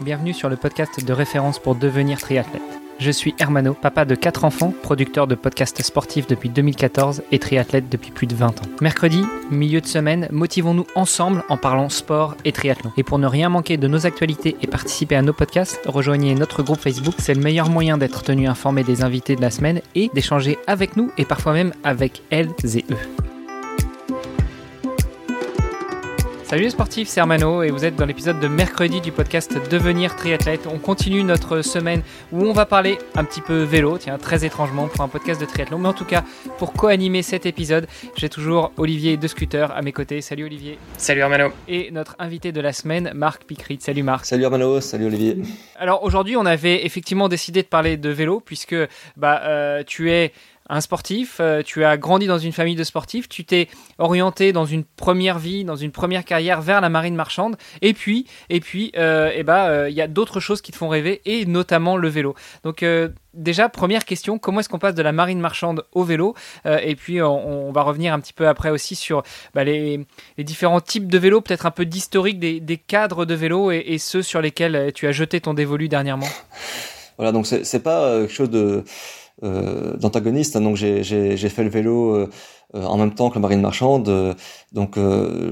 bienvenue sur le podcast de référence pour devenir triathlète. Je suis Hermano, papa de 4 enfants, producteur de podcasts sportifs depuis 2014 et triathlète depuis plus de 20 ans. Mercredi, milieu de semaine, motivons-nous ensemble en parlant sport et triathlon. Et pour ne rien manquer de nos actualités et participer à nos podcasts, rejoignez notre groupe Facebook. C'est le meilleur moyen d'être tenu informé des invités de la semaine et d'échanger avec nous et parfois même avec elles et eux. Salut les sportifs, c'est Hermano et vous êtes dans l'épisode de mercredi du podcast Devenir triathlète. On continue notre semaine où on va parler un petit peu vélo, tiens, très étrangement pour un podcast de triathlon. Mais en tout cas, pour co-animer cet épisode, j'ai toujours Olivier de Scooter à mes côtés. Salut Olivier. Salut Hermano. Et notre invité de la semaine, Marc Picrit. Salut Marc. Salut Hermano, salut Olivier. Alors aujourd'hui, on avait effectivement décidé de parler de vélo puisque bah, euh, tu es un sportif, euh, tu as grandi dans une famille de sportifs, tu t'es orienté dans une première vie, dans une première carrière vers la marine marchande, et puis, et puis, euh, eh ben, euh, il y a d'autres choses qui te font rêver, et notamment le vélo. Donc déjà, première question, comment est-ce qu'on passe de la marine marchande au vélo Et puis, on, va revenir un petit peu après aussi sur bah, les, différents types de vélos, peut-être un peu d'historique des, cadres de vélo et, et, ceux sur lesquels tu as jeté ton dévolu dernièrement? Voilà, donc c'est pas quelque chose de d'antagoniste. Hein, donc j'ai fait le vélo euh, euh, en même temps que la marine marchande. donc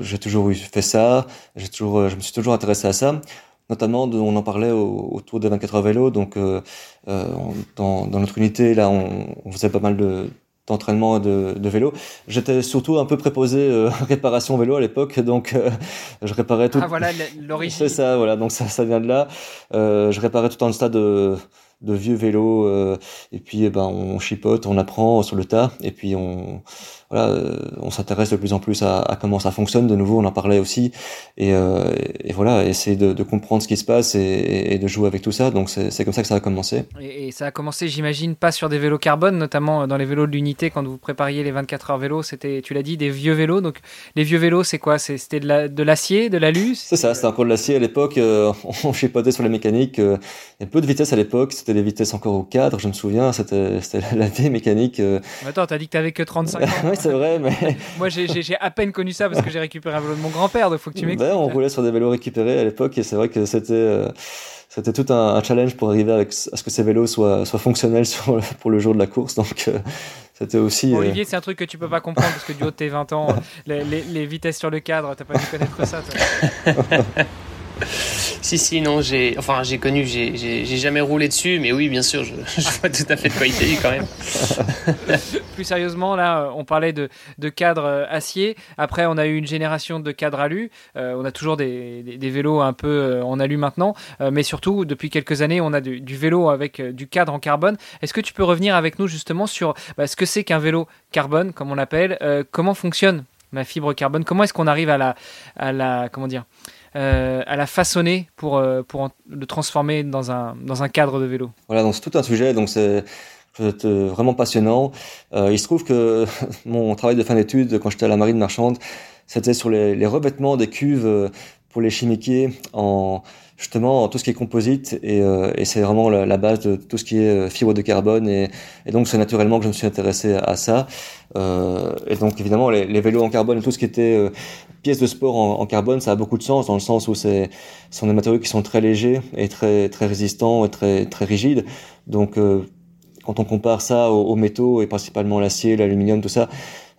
j'ai toujours fait ça. J'ai toujours, je me suis toujours intéressé à ça. Notamment, on en parlait autour des 24 heures vélo. Donc dans, dans, notre unité, là, on, on faisait pas mal de d'entraînement de, de, vélo. J'étais surtout un peu préposé euh, réparation vélo à l'époque, donc je réparais tout. Ah voilà l'origine. C'est ça, voilà, donc ça, ça vient de là. Euh, je réparais tout un stade de, de vieux vélos euh, et puis eh ben on chipote, on apprend sur le tas et puis on voilà, euh, on s'intéresse de plus en plus à, à, comment ça fonctionne. De nouveau, on en parlait aussi et, euh, et voilà, essayer de, de, comprendre ce qui se passe et, et de jouer avec tout ça. Donc c'est comme ça que ça a commencé. Et, ça a commencé, j'imagine, pas sur des vélos carbone, notamment dans les vélos de l'unité quand vous prépariez les 24 heures vélo. C'était, tu l'as dit, des vieux vélos. Donc les vieux vélos, c'est quoi? C'était de l'acier, de, l'alu? C'est ça, c'était encore de l'acier à l'époque. on chipotait sur les mécaniques. il y a peu de vitesse à l'époque. C'était des vitesses encore au cadre, je me souviens, c'était la vieille mécanique. Euh. Attends, t'as dit que t'avais que 35 ans. c'est vrai, mais. Moi, j'ai à peine connu ça parce que j'ai récupéré un vélo de mon grand-père, donc faut que tu m'expliques. Ben, on roulait sur des vélos récupérés à l'époque et c'est vrai que c'était. Euh, c'était tout un, challenge pour arriver avec, à ce que ces vélos soient, soient fonctionnels sur pour le jour de la course. Donc, euh, c'était aussi. Olivier, c'est un truc que tu peux pas comprendre parce que du haut de tes 20 ans, les, les, les vitesses sur le cadre, t'as pas dû connaître ça. Toi. si, si, non, j'ai, enfin, j'ai connu, j'ai, jamais roulé dessus, mais oui, bien sûr, je, vois tout à fait de quoi il s'agit quand même. Plus sérieusement, là, on parlait de, de cadres euh, acier. Après, on a eu une génération de cadres alu. Euh, on a toujours des, des, vélos un peu euh, en alu maintenant, mais surtout, depuis quelques années, on a du, vélo avec du cadre en carbone. Est-ce que tu peux revenir avec nous justement sur bah, ce que c'est qu'un vélo carbone, comme on l'appelle, comment fonctionne ma fibre carbone? Comment est-ce qu'on arrive à la, à la, comment dire euh, à la façonner pour, euh, pour le transformer dans un, dans un cadre de vélo Voilà, donc c'est tout un sujet, donc c'est vraiment passionnant. Euh, il se trouve que mon travail de fin d'études, quand j'étais à la marine marchande, c'était sur les, revêtements des cuves pour les chimiquiers en justement tout ce qui est composite et, c'est vraiment la, base de tout ce qui est fibre de carbone et, donc c'est naturellement que je me suis intéressé à, ça et donc évidemment les, vélos en carbone et tout ce qui était pièces de sport en, en, carbone ça a beaucoup de sens dans le sens où c'est sont des matériaux qui sont très légers et très très résistants et très très rigides donc quand on compare ça aux, aux métaux et principalement l'acier l'aluminium tout ça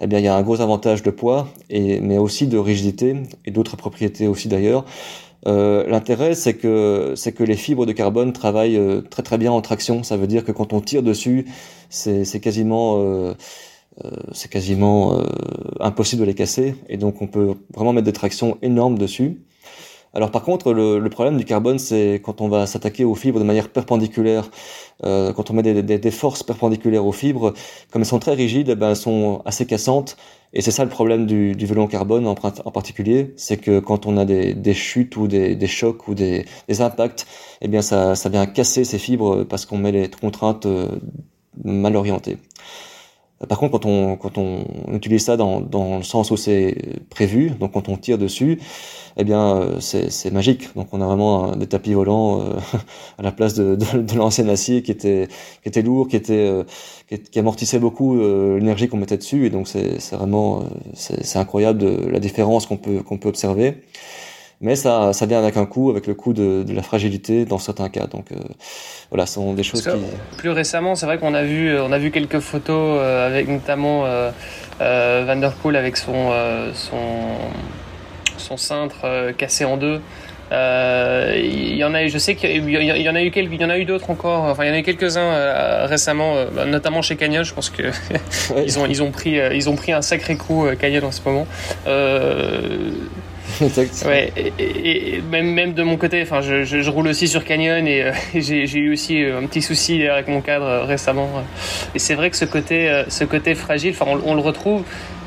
eh bien il y a un gros avantage de poids et mais aussi de rigidité et d'autres propriétés aussi d'ailleurs euh, l'intérêt, c'est que c'est que les fibres de carbone travaillent euh, très très bien en traction. Ça veut dire que quand on tire dessus, c'est quasiment euh, c'est quasiment impossible de les casser, et donc on peut vraiment mettre des tractions énormes dessus. Alors par contre, le, problème du carbone, c'est quand on va s'attaquer aux fibres de manière perpendiculaire, euh, quand on met des, forces perpendiculaires aux fibres, comme elles sont très rigides, eh ben, elles sont assez cassantes. Et c'est ça le problème du, du vélo en carbone en, particulier, c'est que quand on a des, chutes ou des, chocs ou des, impacts, eh bien ça, ça vient casser ces fibres parce qu'on met les contraintes euh, mal orientées. Par contre, quand on, quand on utilise ça dans, dans le sens où c'est prévu, donc quand on tire dessus, eh bien, euh, c'est magique. Donc, on a vraiment des tapis volants euh, à la place de, de, de l'ancien acier qui était, qui était lourd, qui, était, euh, qui, amortissait beaucoup l'énergie qu'on mettait dessus. Et donc, c'est vraiment c'est incroyable de, la différence qu'on peut, qu'on peut observer. Mais ça, ça vient avec un coût, avec le coût de, de la fragilité dans certains cas. Donc voilà, ce sont des choses qui. Plus récemment, c'est vrai qu'on a vu, on a vu quelques photos avec notamment Van Der Poel avec son son son cintre cassé en deux. Euh, il y en a je sais qu'il y en a eu quelques, il y en a eu d'autres encore. Enfin, il y en a eu quelques-uns euh, récemment, euh, notamment chez Canyon. Je pense que ils ont ils ont pris ils ont pris un sacré coup Canyon en ce moment. ouais, et, même, même de mon côté, enfin, je, je, roule aussi sur Canyon et j'ai eu aussi un petit souci avec mon cadre récemment. Et c'est vrai que ce côté, ce côté fragile, enfin, on, le retrouve.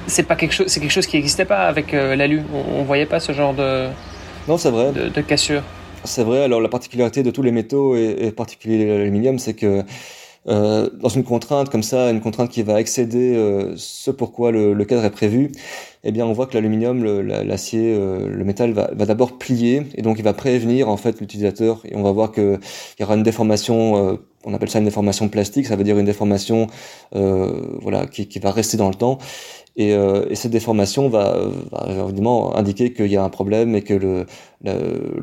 C'est pas quelque chose, c'est quelque chose qui n'existait pas avec l'alu. On, on voyait pas ce genre de, non, c'est vrai. De, cassure. C'est vrai. Alors la particularité de tous les métaux et, et particulier l'aluminium, c'est que euh, dans une contrainte comme ça, une contrainte qui va excéder euh, ce pourquoi le, le, cadre est prévu, eh bien on voit que l'aluminium, l'acier, euh, le, métal va, va d'abord plier et donc il va prévenir en fait l'utilisateur. Et on va voir qu'il y aura une déformation, euh, on appelle ça une déformation plastique, ça veut dire une déformation voilà qui, qui, va rester dans le temps et, euh, et, cette déformation va, va, indiquer qu'il y a un problème et que le,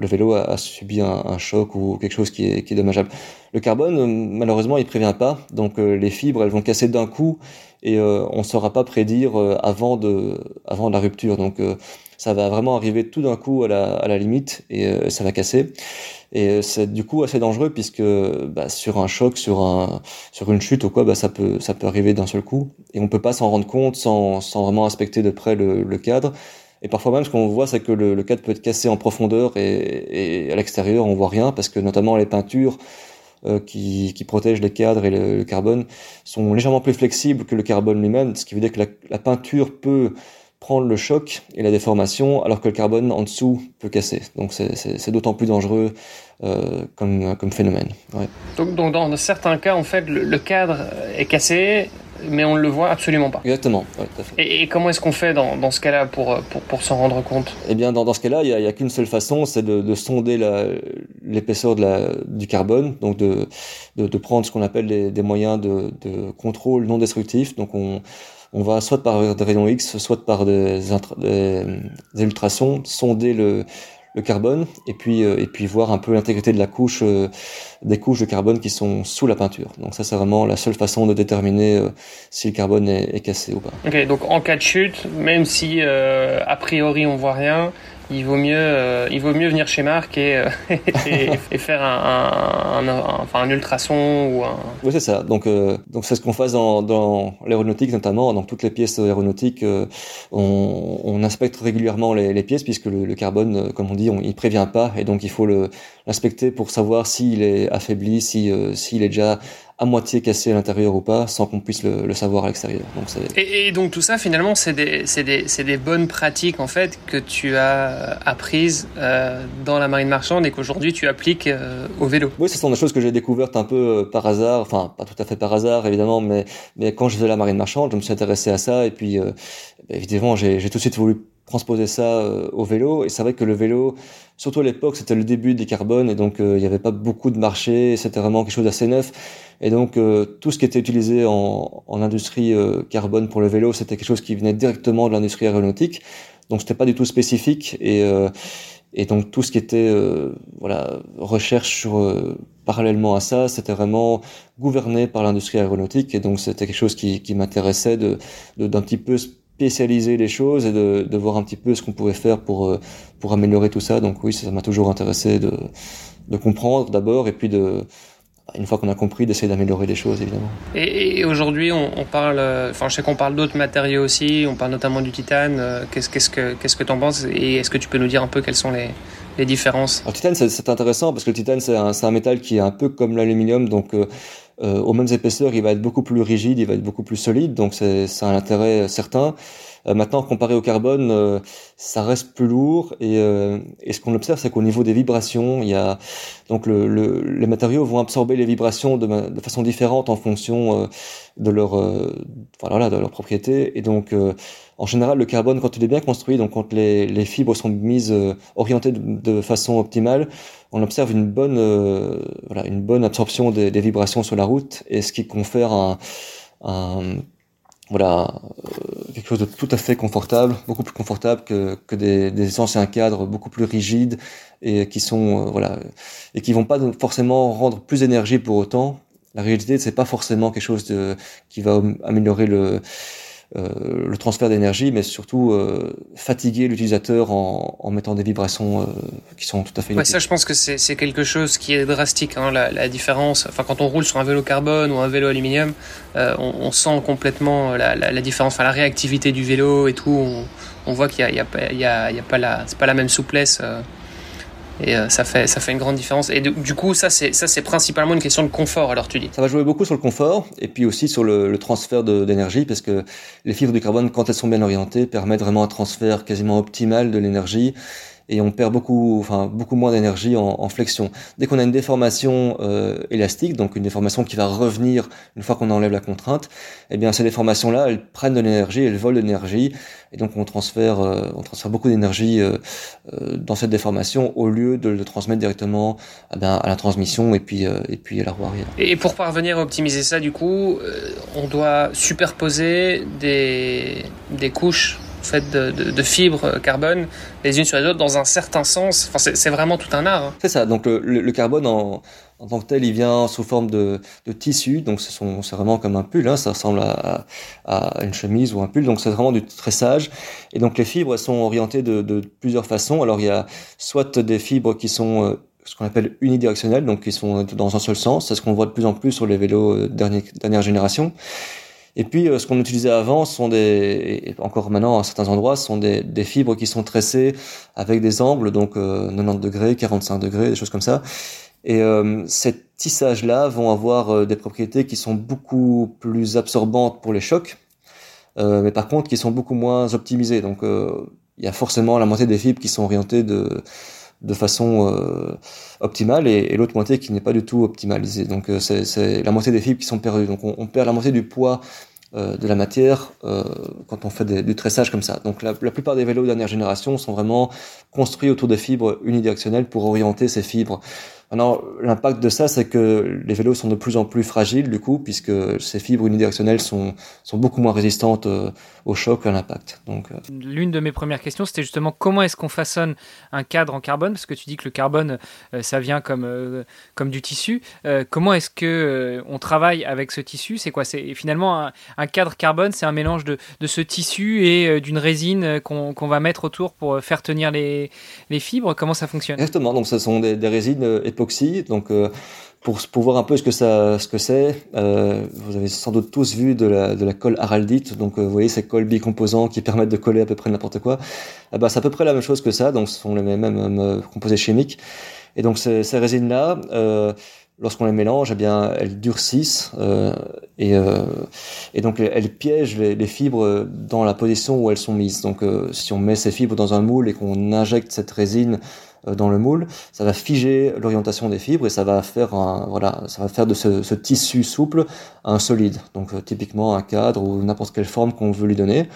vélo a, subi un, choc ou quelque chose qui est, dommageable. Le carbone, malheureusement, il prévient pas. Donc euh, les fibres, elles vont casser d'un coup et euh, on ne saura pas prédire euh, avant de, avant la rupture. Donc ça va vraiment arriver tout d'un coup à la, limite et ça va casser. Et c'est du coup assez dangereux puisque bah, sur un choc, sur un, sur une chute ou quoi, bah, ça peut, ça peut arriver d'un seul coup. Et on peut pas s'en rendre compte sans, sans vraiment inspecter de près le, cadre. Et parfois même, ce qu'on voit, c'est que le, cadre peut être cassé en profondeur et, à l'extérieur, on voit rien parce que notamment les peintures euh, qui, protègent les cadres et le, carbone sont légèrement plus flexibles que le carbone lui-même, ce qui veut dire que la, peinture peut prendre le choc et la déformation, alors que le carbone en dessous peut casser. Donc c'est d'autant plus dangereux euh, comme, phénomène. Donc, dans certains cas, en fait, le, cadre est cassé, mais on ne le voit absolument pas. Exactement. Et, et, comment est-ce qu'on fait dans, dans ce cas-là pour, pour, pour s'en rendre compte? Eh bien, dans, dans ce cas-là, il n'y a, a qu'une seule façon, c'est de, de, sonder l'épaisseur de du carbone, donc de, de, de prendre ce qu'on appelle des, des moyens de, de contrôle non destructif. Donc on on va soit par des rayons X, soit par des, des, ultrasons sonder le, le carbone et puis euh, et puis voir un peu l'intégrité de la couche euh, des couches de carbone qui sont sous la peinture. Donc ça c'est vraiment la seule façon de déterminer euh, si le carbone est, est, cassé ou pas. Ok donc en cas de chute, même si a priori on voit rien, il vaut mieux, euh, il vaut mieux venir chez Marc et, euh, et, faire un, un, enfin un ultrason ou un. Oui, c'est ça. Donc, euh, donc c'est ce qu'on fait dans, dans l'aéronautique notamment. Dans toutes les pièces aéronautiques, on, on, inspecte régulièrement les, les pièces puisque le, le, carbone, comme on dit, on, il prévient pas et donc il faut l'inspecter pour savoir s'il est affaibli, si s'il est déjà à moitié cassé à l'intérieur ou pas, sans qu'on puisse le, le, savoir à l'extérieur. Donc et, et, donc tout ça, finalement, c'est des, des, des, bonnes pratiques en fait que tu as apprises euh, dans la marine marchande et qu'aujourd'hui tu appliques euh, au vélo. Oui, ce sont des choses que j'ai découvertes un peu euh, par hasard, enfin pas tout à fait par hasard évidemment, mais, mais quand je faisais la marine marchande, je me suis intéressé à ça et puis euh, évidemment j'ai tout de suite voulu transposer ça euh, au vélo. Et c'est vrai que le vélo, surtout à l'époque, c'était le début des carbones et donc euh, il n'y avait pas beaucoup de marché. C'était vraiment quelque chose d'assez neuf. Et donc euh, tout ce qui était utilisé en, en industrie carbone pour le vélo, c'était quelque chose qui venait directement de l'industrie aéronautique. Donc c'était pas du tout spécifique et et donc tout ce qui était voilà recherche sur parallèlement à ça, c'était vraiment gouverné par l'industrie aéronautique et donc c'était quelque chose qui, qui m'intéressait de d'un petit peu spécialiser les choses et de, de voir un petit peu ce qu'on pouvait faire pour, euh, pour améliorer tout ça. Donc oui, ça m'a toujours intéressé de, de comprendre d'abord et puis de, une fois qu'on a compris, d'essayer d'améliorer les choses, évidemment. Et, aujourd'hui, on, on, parle, euh, enfin, je sais qu'on parle d'autres matériaux aussi, on parle notamment du titane. Euh, qu'est-ce, qu'est-ce que, qu'est-ce que tu en penses Et est-ce que tu peux nous dire un peu quelles sont les, les différences? Alors, le titane, c'est, intéressant parce que le titane, c'est un, c'est un métal qui est un peu comme l'aluminium, donc euh, aux mêmes épaisseurs, il va être beaucoup plus rigide, il va être beaucoup plus solide, donc c'est un intérêt certain. Euh, maintenant, comparé au carbone, euh, ça reste plus lourd et, euh, et ce qu'on observe, c'est qu'au niveau des vibrations, il y a donc le, le, les matériaux vont absorber les vibrations de, de façon différente en fonction de leur voilà de leur propriété. Et donc en général, le carbone, quand il est bien construit, donc quand les, les fibres sont mises orientées de, de, façon optimale, on observe une bonne, voilà, une bonne absorption des, des, vibrations sur la route, et ce qui confère un, un, voilà quelque chose de tout à fait confortable, beaucoup plus confortable que, que des, des anciens cadres beaucoup plus rigides et qui sont voilà et qui vont pas forcément rendre plus d'énergie pour autant. La réalité c'est pas forcément quelque chose de, qui va améliorer le euh, le transfert d'énergie, mais surtout euh, fatiguer l'utilisateur en, en, mettant des vibrations euh, qui sont tout à fait. Ouais, ça, je pense que c'est quelque chose qui est drastique. Hein, la, la, différence. Enfin, quand on roule sur un vélo carbone ou un vélo aluminium, on, on, sent complètement la, la, la, différence, enfin la réactivité du vélo et tout. On, on voit qu'il y a, y a, y a, il y a pas la, c'est pas la même souplesse. Et euh, ça, fait, ça fait une grande différence. Et du coup, ça, c'est, ça, c'est principalement une question de confort, alors tu dis Ça va jouer beaucoup sur le confort et puis aussi sur le, le transfert d'énergie parce que les fibres de carbone, quand elles sont bien orientées, permettent vraiment un transfert quasiment optimal de l'énergie et on perd beaucoup, enfin beaucoup moins d'énergie en, en, flexion. Dès qu'on a une déformation euh, élastique, donc une déformation qui va revenir une fois qu'on enlève la contrainte, eh bien ces déformations-là, elles prennent de l'énergie, elles volent de l'énergie, et donc on transfère, euh, on transfère beaucoup d'énergie euh, euh dans cette déformation au lieu de le transmettre directement eh à la transmission et puis euh, et puis à la roue arrière. Et pour parvenir à optimiser ça, du coup, euh, on doit superposer des des couches fait de, de, fibres carbone les unes sur les autres dans un certain sens. Enfin, c'est vraiment tout un art. Hein. C'est ça. Donc le, carbone en, tant que tel, il vient sous forme de, tissu. Donc c'est vraiment comme un pull. Hein. Ça ressemble à, une chemise ou un pull. Donc c'est vraiment du tressage. Et donc les fibres sont orientées de, de, plusieurs façons. Alors il y a soit des fibres qui sont euh, ce qu'on appelle unidirectionnelles, donc qui sont dans un seul sens. C'est ce qu'on voit de plus en plus sur les vélos euh, dernière, dernière génération. Et puis, euh, ce qu'on utilisait avant sont des, et encore maintenant à certains endroits, sont des, des, fibres qui sont tressées avec des angles, donc euh, 90 degrés, 45 degrés, des choses comme ça. Et euh, ces tissages-là vont avoir euh, des propriétés qui sont beaucoup plus absorbantes pour les chocs, euh, mais par contre qui sont beaucoup moins optimisées. Donc, il y a forcément la moitié des fibres qui sont orientées de de façon euh, optimale et, l'autre moitié qui n'est pas du tout optimalisée. Donc euh, c'est la moitié des fibres qui sont perdues. Donc on, perd la moitié du poids euh, de la matière quand on fait du tressage comme ça. Donc la, plupart des vélos de dernière génération sont vraiment construits autour des fibres unidirectionnelles pour orienter ces fibres. Maintenant, l'impact de ça, c'est que les vélos sont de plus en plus fragiles, du coup, puisque ces fibres unidirectionnelles sont, sont beaucoup moins résistantes euh, au choc, à l'impact. Donc, euh... L'une de mes premières questions, c'était justement comment est-ce qu'on façonne un cadre en carbone, parce que tu dis que le carbone, euh, ça vient comme, euh, comme du tissu. comment est-ce que on travaille avec ce tissu? C'est quoi? C'est finalement un, un, cadre carbone, c'est un mélange de, de ce tissu et d'une résine qu'on qu va mettre autour pour faire tenir les, les fibres. Comment ça fonctionne? Exactement. Donc, ce sont des, résines époxy. Donc, euh, pour, pour voir un peu ce que ce c'est, euh, vous avez sans doute tous vu de la, de la colle araldite. Donc, euh, vous voyez ces colles bicomposants qui permettent de coller à peu près n'importe quoi. Eh ben, c'est à peu près la même chose que ça. Donc, ce sont les mêmes, mêmes composés chimiques. Et donc, ces résines-là, lorsqu'on les mélange, eh bien, elles durcissent euh, et, euh, et, donc elles piègent les, fibres dans la position où elles sont mises. Donc, euh, si on met ces fibres dans un moule et qu'on injecte cette résine euh, dans le moule, ça va figer l'orientation des fibres et ça va faire un, voilà, ça va faire de ce, ce tissu souple un solide. Donc, euh, typiquement un cadre ou n'importe quelle forme qu'on veut lui donner.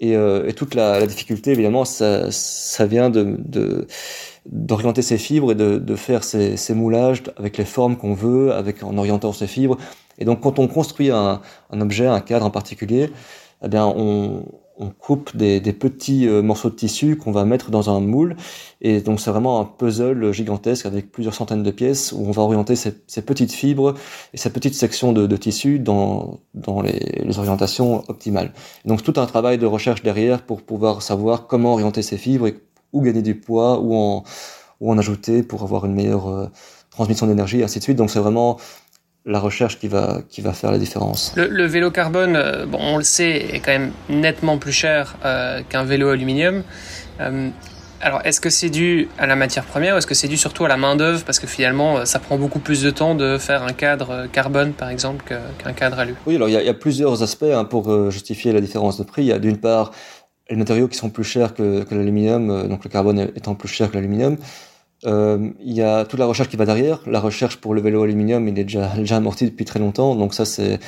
Et, euh, et toute la, la, difficulté, évidemment, ça, ça vient de, d'orienter ces fibres et de, de faire ces, ces, moulages avec les formes qu'on veut, avec en orientant ces fibres. Et donc, quand on construit un, un objet, un cadre en particulier, eh bien, on, on coupe des, des petits euh, morceaux de tissu qu'on va mettre dans un moule. Et donc, c'est vraiment un puzzle gigantesque avec plusieurs centaines de pièces où on va orienter ces, ces petites fibres et ces petites sections de, de tissu dans, dans les, les, orientations optimales. Et donc, tout un travail de recherche derrière pour pouvoir savoir comment orienter ces fibres et où gagner du poids, ou en, ou en ajouter pour avoir une meilleure euh, transmission d'énergie, et ainsi de suite. Donc c'est vraiment la recherche qui va, qui va faire la différence. Le, le vélo carbone, euh, bon, on le sait, est quand même nettement plus cher euh, qu'un vélo aluminium. Euh, alors, est-ce que c'est dû à la matière première ou est-ce que c'est dû surtout à la main-d'œuvre? Parce que finalement, ça prend beaucoup plus de temps de faire un cadre carbone, par exemple, qu'un cadre alu. Oui, alors il y, y a plusieurs aspects hein, pour justifier la différence de prix. Il y a d'une part les matériaux qui sont plus chers que, que l'aluminium, euh, donc le carbone étant plus cher que l'aluminium. Euh, il y a toute la recherche qui va derrière. La recherche pour le vélo aluminium, il est déjà, déjà amorti depuis très longtemps, donc ça c'est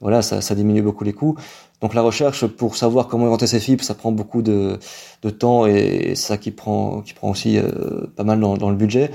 voilà, ça, ça diminue beaucoup les coûts. Donc la recherche pour savoir comment inventer ces fibres, ça prend beaucoup de, de temps et ça qui prend qui prend aussi euh, pas mal dans, dans, le budget.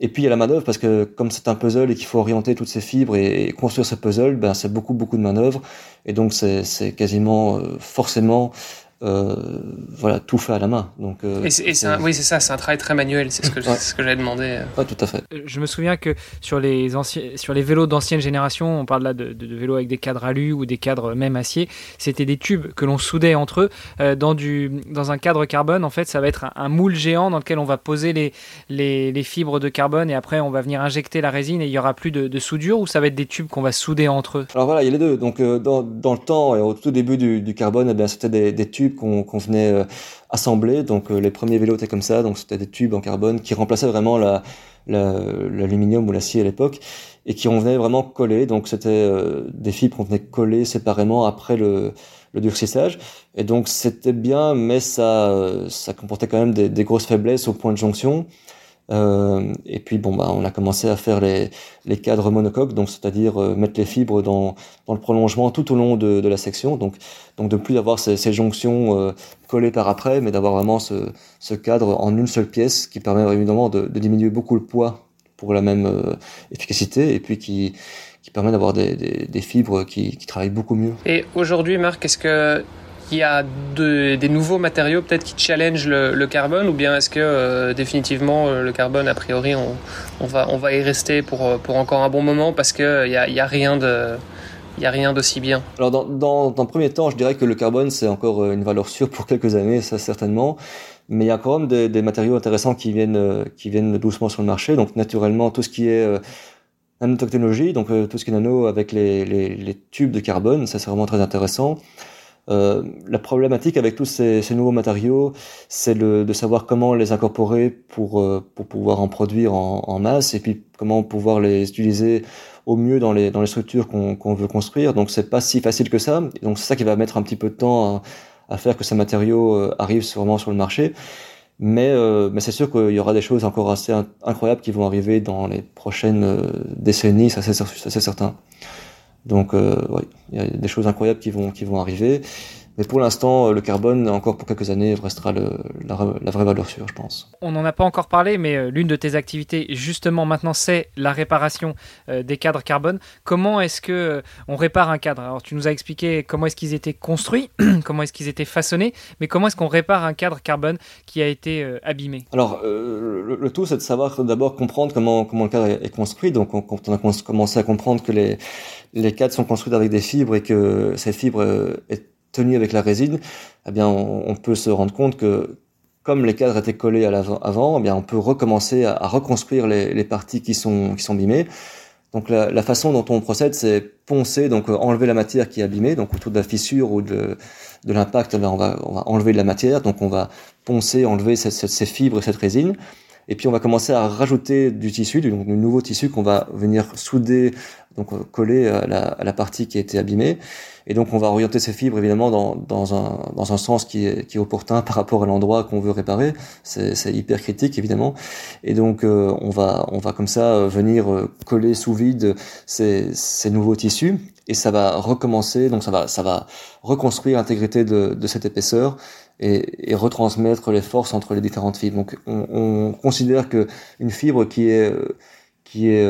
Et puis il y a la manœuvre parce que comme c'est un puzzle et qu'il faut orienter toutes ces fibres et, construire ce puzzle, ben c'est beaucoup beaucoup de manœuvres et donc c'est quasiment euh, forcément voilà, tout fait à la main. Donc, euh, et c'est, oui, c'est ça, c'est un travail très manuel, c'est ce que, ce que j'avais demandé. Ouais, tout à fait. Euh, je me souviens que sur les, anciens, sur les vélos d'ancienne génération, on parle là de, de, vélos avec des cadres alu ou des cadres même acier, c'était des tubes que l'on soudait entre eux dans, du, dans un cadre carbone. En fait, ça va être un, moule géant dans lequel on va poser les, les, les, fibres de carbone et après on va venir injecter la résine et il y aura plus de, de soudure ou ça va être des tubes qu'on va souder entre eux? Alors voilà, il y a les deux. Donc dans, dans le temps et au tout début du, du carbone, eh bien, c'était des, des tubes qu'on venait euh, assembler. Donc euh, les premiers vélos étaient comme ça, donc c'était des tubes en carbone qui remplaçaient vraiment la l'aluminium ou l'acier à l'époque et qui on venait vraiment coller. Donc c'était euh, des fibres qu'on venait coller séparément après le, le durcissage. Et donc c'était bien, mais ça, ça comportait quand même des, des, grosses faiblesses au point de jonction. Euh, et puis bon bah on a commencé à faire les, les cadres monocoques, donc c'est-à-dire euh, mettre les fibres dans, dans le prolongement tout au long de, de la section, donc donc de plus avoir ces, jonctions euh, collées par après, mais d'avoir vraiment ce, ce cadre en une seule pièce qui permet évidemment de, diminuer beaucoup le poids pour la même efficacité et puis qui qui permet d'avoir des, des, des, fibres qui, qui travaillent beaucoup mieux. Et aujourd'hui, Marc, est-ce que il y a de, des nouveaux matériaux peut-être qui challenge le, le, carbone ou bien est-ce que euh, définitivement euh, le carbone a priori on, on, va on va y rester pour euh, pour encore un bon moment parce que il y a, y a rien de d'aussi bien. Alors dans, dans, dans un premier temps, je dirais que le carbone c'est encore une valeur sûre pour quelques années, ça certainement. Mais il y a quand même des, des matériaux intéressants qui viennent qui viennent doucement sur le marché. Donc naturellement tout ce qui est nanotechnologie, donc tout ce qui est nano avec les, les, les tubes de carbone, ça c'est vraiment très intéressant. Euh, la problématique avec tous ces, ces nouveaux matériaux, c'est de savoir comment les incorporer pour, euh, pour pouvoir en produire en, en, masse et puis comment pouvoir les utiliser au mieux dans les, dans les structures qu'on veut construire. Donc c'est pas si facile que ça. Donc c'est ça qui va mettre un petit peu de temps à, à faire que ces matériaux euh, arrivent vraiment sur le marché. Mais, mais c'est sûr qu'il y aura des choses encore assez incroyables qui vont arriver dans les prochaines décennies, ça c'est certain. Donc, euh, oui, il y a des choses incroyables qui vont arriver. Mais pour l'instant, le carbone, encore pour quelques années, restera le, la, la, vraie valeur sûre, je pense. On n'en a pas encore parlé, mais euh, l'une de tes activités, justement, maintenant, c'est la réparation euh, des cadres carbone. Comment est-ce que euh, on répare un cadre? Alors, tu nous as expliqué comment est-ce qu'ils étaient construits, comment est-ce qu'ils étaient façonnés, mais comment est-ce qu'on répare un cadre carbone qui a été euh, abîmé? Alors, euh, le, le, tout, c'est de savoir d'abord comprendre comment, comment le cadre est, construit. Donc, on, quand on a commencé à comprendre que les, les cadres sont construits avec des fibres et que ces fibres est tenu avec la résine, eh bien, on, peut se rendre compte que comme les cadres étaient collés à l'avant, avant, eh bien, on peut recommencer à, reconstruire les, les, parties qui sont, qui sont abîmées. Donc la, la, façon dont on procède, c'est poncer, donc euh, enlever la matière qui est abîmée, donc autour de la fissure ou de, de l'impact, eh on va, on va enlever de la matière, donc on va poncer, enlever ces fibres et cette résine. Et puis on va commencer à rajouter du tissu, donc du nouveau tissu qu'on va venir souder, donc euh, coller à la, partie qui a été abîmée. Et donc, on va orienter ces fibres, évidemment, dans, un, dans un sens qui est, qui est opportun par rapport à l'endroit qu'on veut réparer. C'est hyper critique, évidemment. Et donc, euh, on, va, on va comme ça euh, venir coller sous vide ces, nouveaux tissus. Et ça va recommencer, donc ça va, ça va reconstruire l'intégrité de cette épaisseur et, et, retransmettre les forces entre les différentes fibres. Donc, on, on considère que une fibre qui est qui est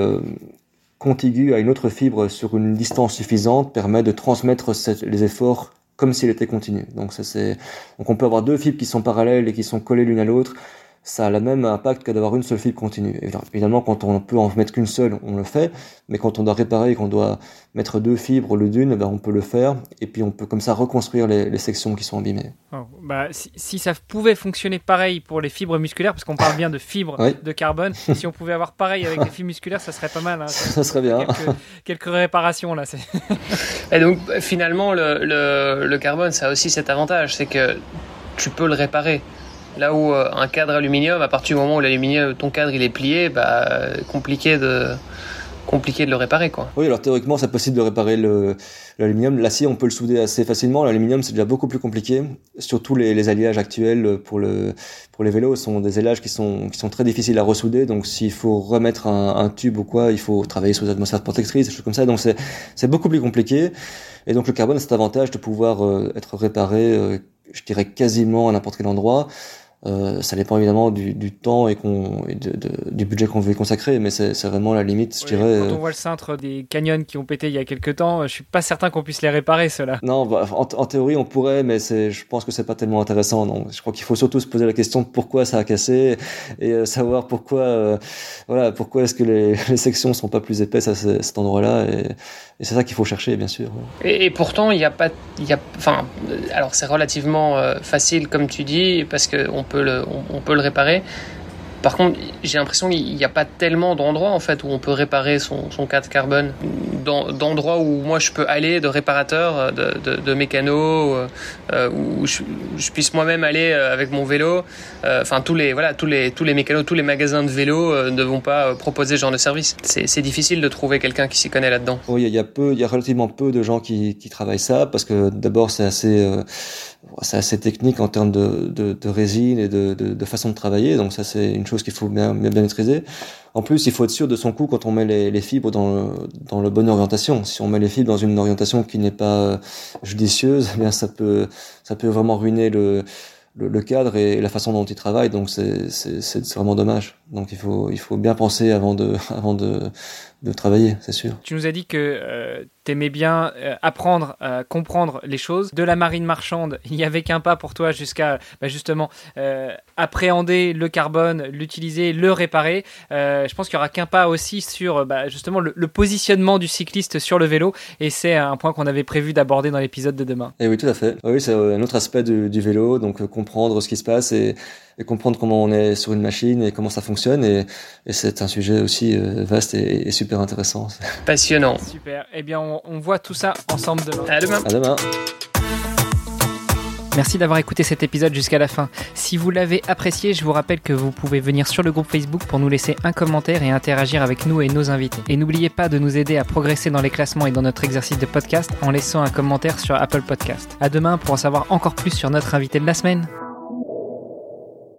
contigu à une autre fibre sur une distance suffisante permet de transmettre les efforts comme s'il était continu. Donc ça c'est donc on peut avoir deux fibres qui sont parallèles et qui sont collées l'une à l'autre ça a le même impact que d'avoir une seule fibre continue. Évidemment, quand on peut en mettre qu'une seule, on le fait, mais quand on doit réparer, qu'on doit mettre deux fibres au lieu d'une, ben on peut le faire, et puis on peut comme ça reconstruire les, les sections qui sont abîmées. Oh, bah, si, si, ça pouvait fonctionner pareil pour les fibres musculaires, parce qu'on parle bien de fibres oui. de carbone, si on pouvait avoir pareil avec les fibres musculaires, ça serait pas mal. Hein. Ça, ça, serait bien. Quelques, quelques réparations là. et donc finalement, le, le, le carbone, ça a aussi cet avantage, c'est que tu peux le réparer. Là où euh, un cadre aluminium, à partir du moment où l'aluminium, ton cadre il est plié, bah, compliqué de compliqué de le réparer quoi. Oui, alors théoriquement c'est possible de réparer l'aluminium. L'acier on peut le souder assez facilement. L'aluminium c'est déjà beaucoup plus compliqué. Surtout les, les, alliages actuels pour le pour les vélos sont des alliages qui sont qui sont très difficiles à ressouder. Donc s'il faut remettre un, un, tube ou quoi, il faut travailler sous atmosphère protectrice, des choses comme ça. Donc c'est c'est beaucoup plus compliqué. Et donc le carbone a cet avantage de pouvoir euh, être réparé, euh, je dirais quasiment à n'importe quel endroit. Euh, ça dépend évidemment du, du temps et, qu'on, et de, de, du budget qu'on veut y consacrer, mais c'est, c'est vraiment la limite, je Oui, dirais. Quand on voit le cintre des canyons qui ont pété il y a quelques temps, je suis pas certain qu'on puisse les réparer, ceux-là. Non, bah, en, en théorie on pourrait, mais c'est, je pense que c'est pas tellement intéressant. Non, je crois qu'il faut surtout se poser la question de pourquoi ça a cassé et euh, savoir pourquoi, euh, voilà, pourquoi est-ce que les, les sections sont pas plus épaisses à ce- cet endroit-là, et, et c'est ça qu'il faut chercher, bien sûr. Et, et pourtant, il n'y a pas, il y a, enfin, euh, alors c'est relativement euh, facile comme tu dis parce que on on peut le réparer. Par contre, j'ai l'impression qu'il n'y a pas tellement d'endroits en fait où on peut réparer son, son 4 carbone, d'endroits où moi je peux aller, de réparateurs, de, de, de mécanos, euh, euh, où je, puisse moi-même aller euh, avec mon vélo. Euh, Enfin, tous les, voilà, tous les, tous les mécanos, tous les magasins de vélo euh, ne vont pas euh, proposer ce genre de service. C'est difficile de trouver quelqu'un qui s'y connaît là-dedans. Oui, il y a peu, il y a relativement peu de gens qui, travaillent ça parce que d'abord c'est assez, euh, c'est assez technique en termes de, de, de résine et de, de, de façon de travailler. Donc ça c'est une chose qu'il faut bien, bien, maîtriser. En plus, il faut être sûr de son coup quand on met les, fibres dans le, dans le bonne orientation. Si on met les fibres dans une orientation qui n'est pas euh, judicieuse, eh bien ça peut, ça peut vraiment ruiner le, le, cadre et la façon dont il travaille. Donc c'est vraiment dommage. Donc il faut, il faut bien penser avant de, avant de, de travailler, c'est sûr. Tu nous as dit que euh, tu aimais bien euh, apprendre, à comprendre les choses. De la marine marchande, il n'y avait qu'un pas pour toi jusqu'à bah, justement euh, appréhender le carbone, l'utiliser, le réparer. Euh, je pense qu'il y aura qu'un pas aussi sur bah, justement le, positionnement du cycliste sur le vélo. Et c'est un point qu'on avait prévu d'aborder dans l'épisode de demain. Et oui, tout à fait. Oui, c'est un autre aspect du, du vélo, donc euh, comprendre ce qui se passe et, et comprendre comment on est sur une machine et comment ça fonctionne. Et, et c'est un sujet aussi euh, vaste et, et super intéressant. Passionnant. Super. Eh bien, on, on voit tout ça ensemble demain. À demain. À demain. Merci d'avoir écouté cet épisode jusqu'à la fin. Si vous l'avez apprécié, je vous rappelle que vous pouvez venir sur le groupe Facebook pour nous laisser un commentaire et interagir avec nous et nos invités. Et n'oubliez pas de nous aider à progresser dans les classements et dans notre exercice de podcast en laissant un commentaire sur Apple Podcast. À demain pour en savoir encore plus sur notre invité de la semaine.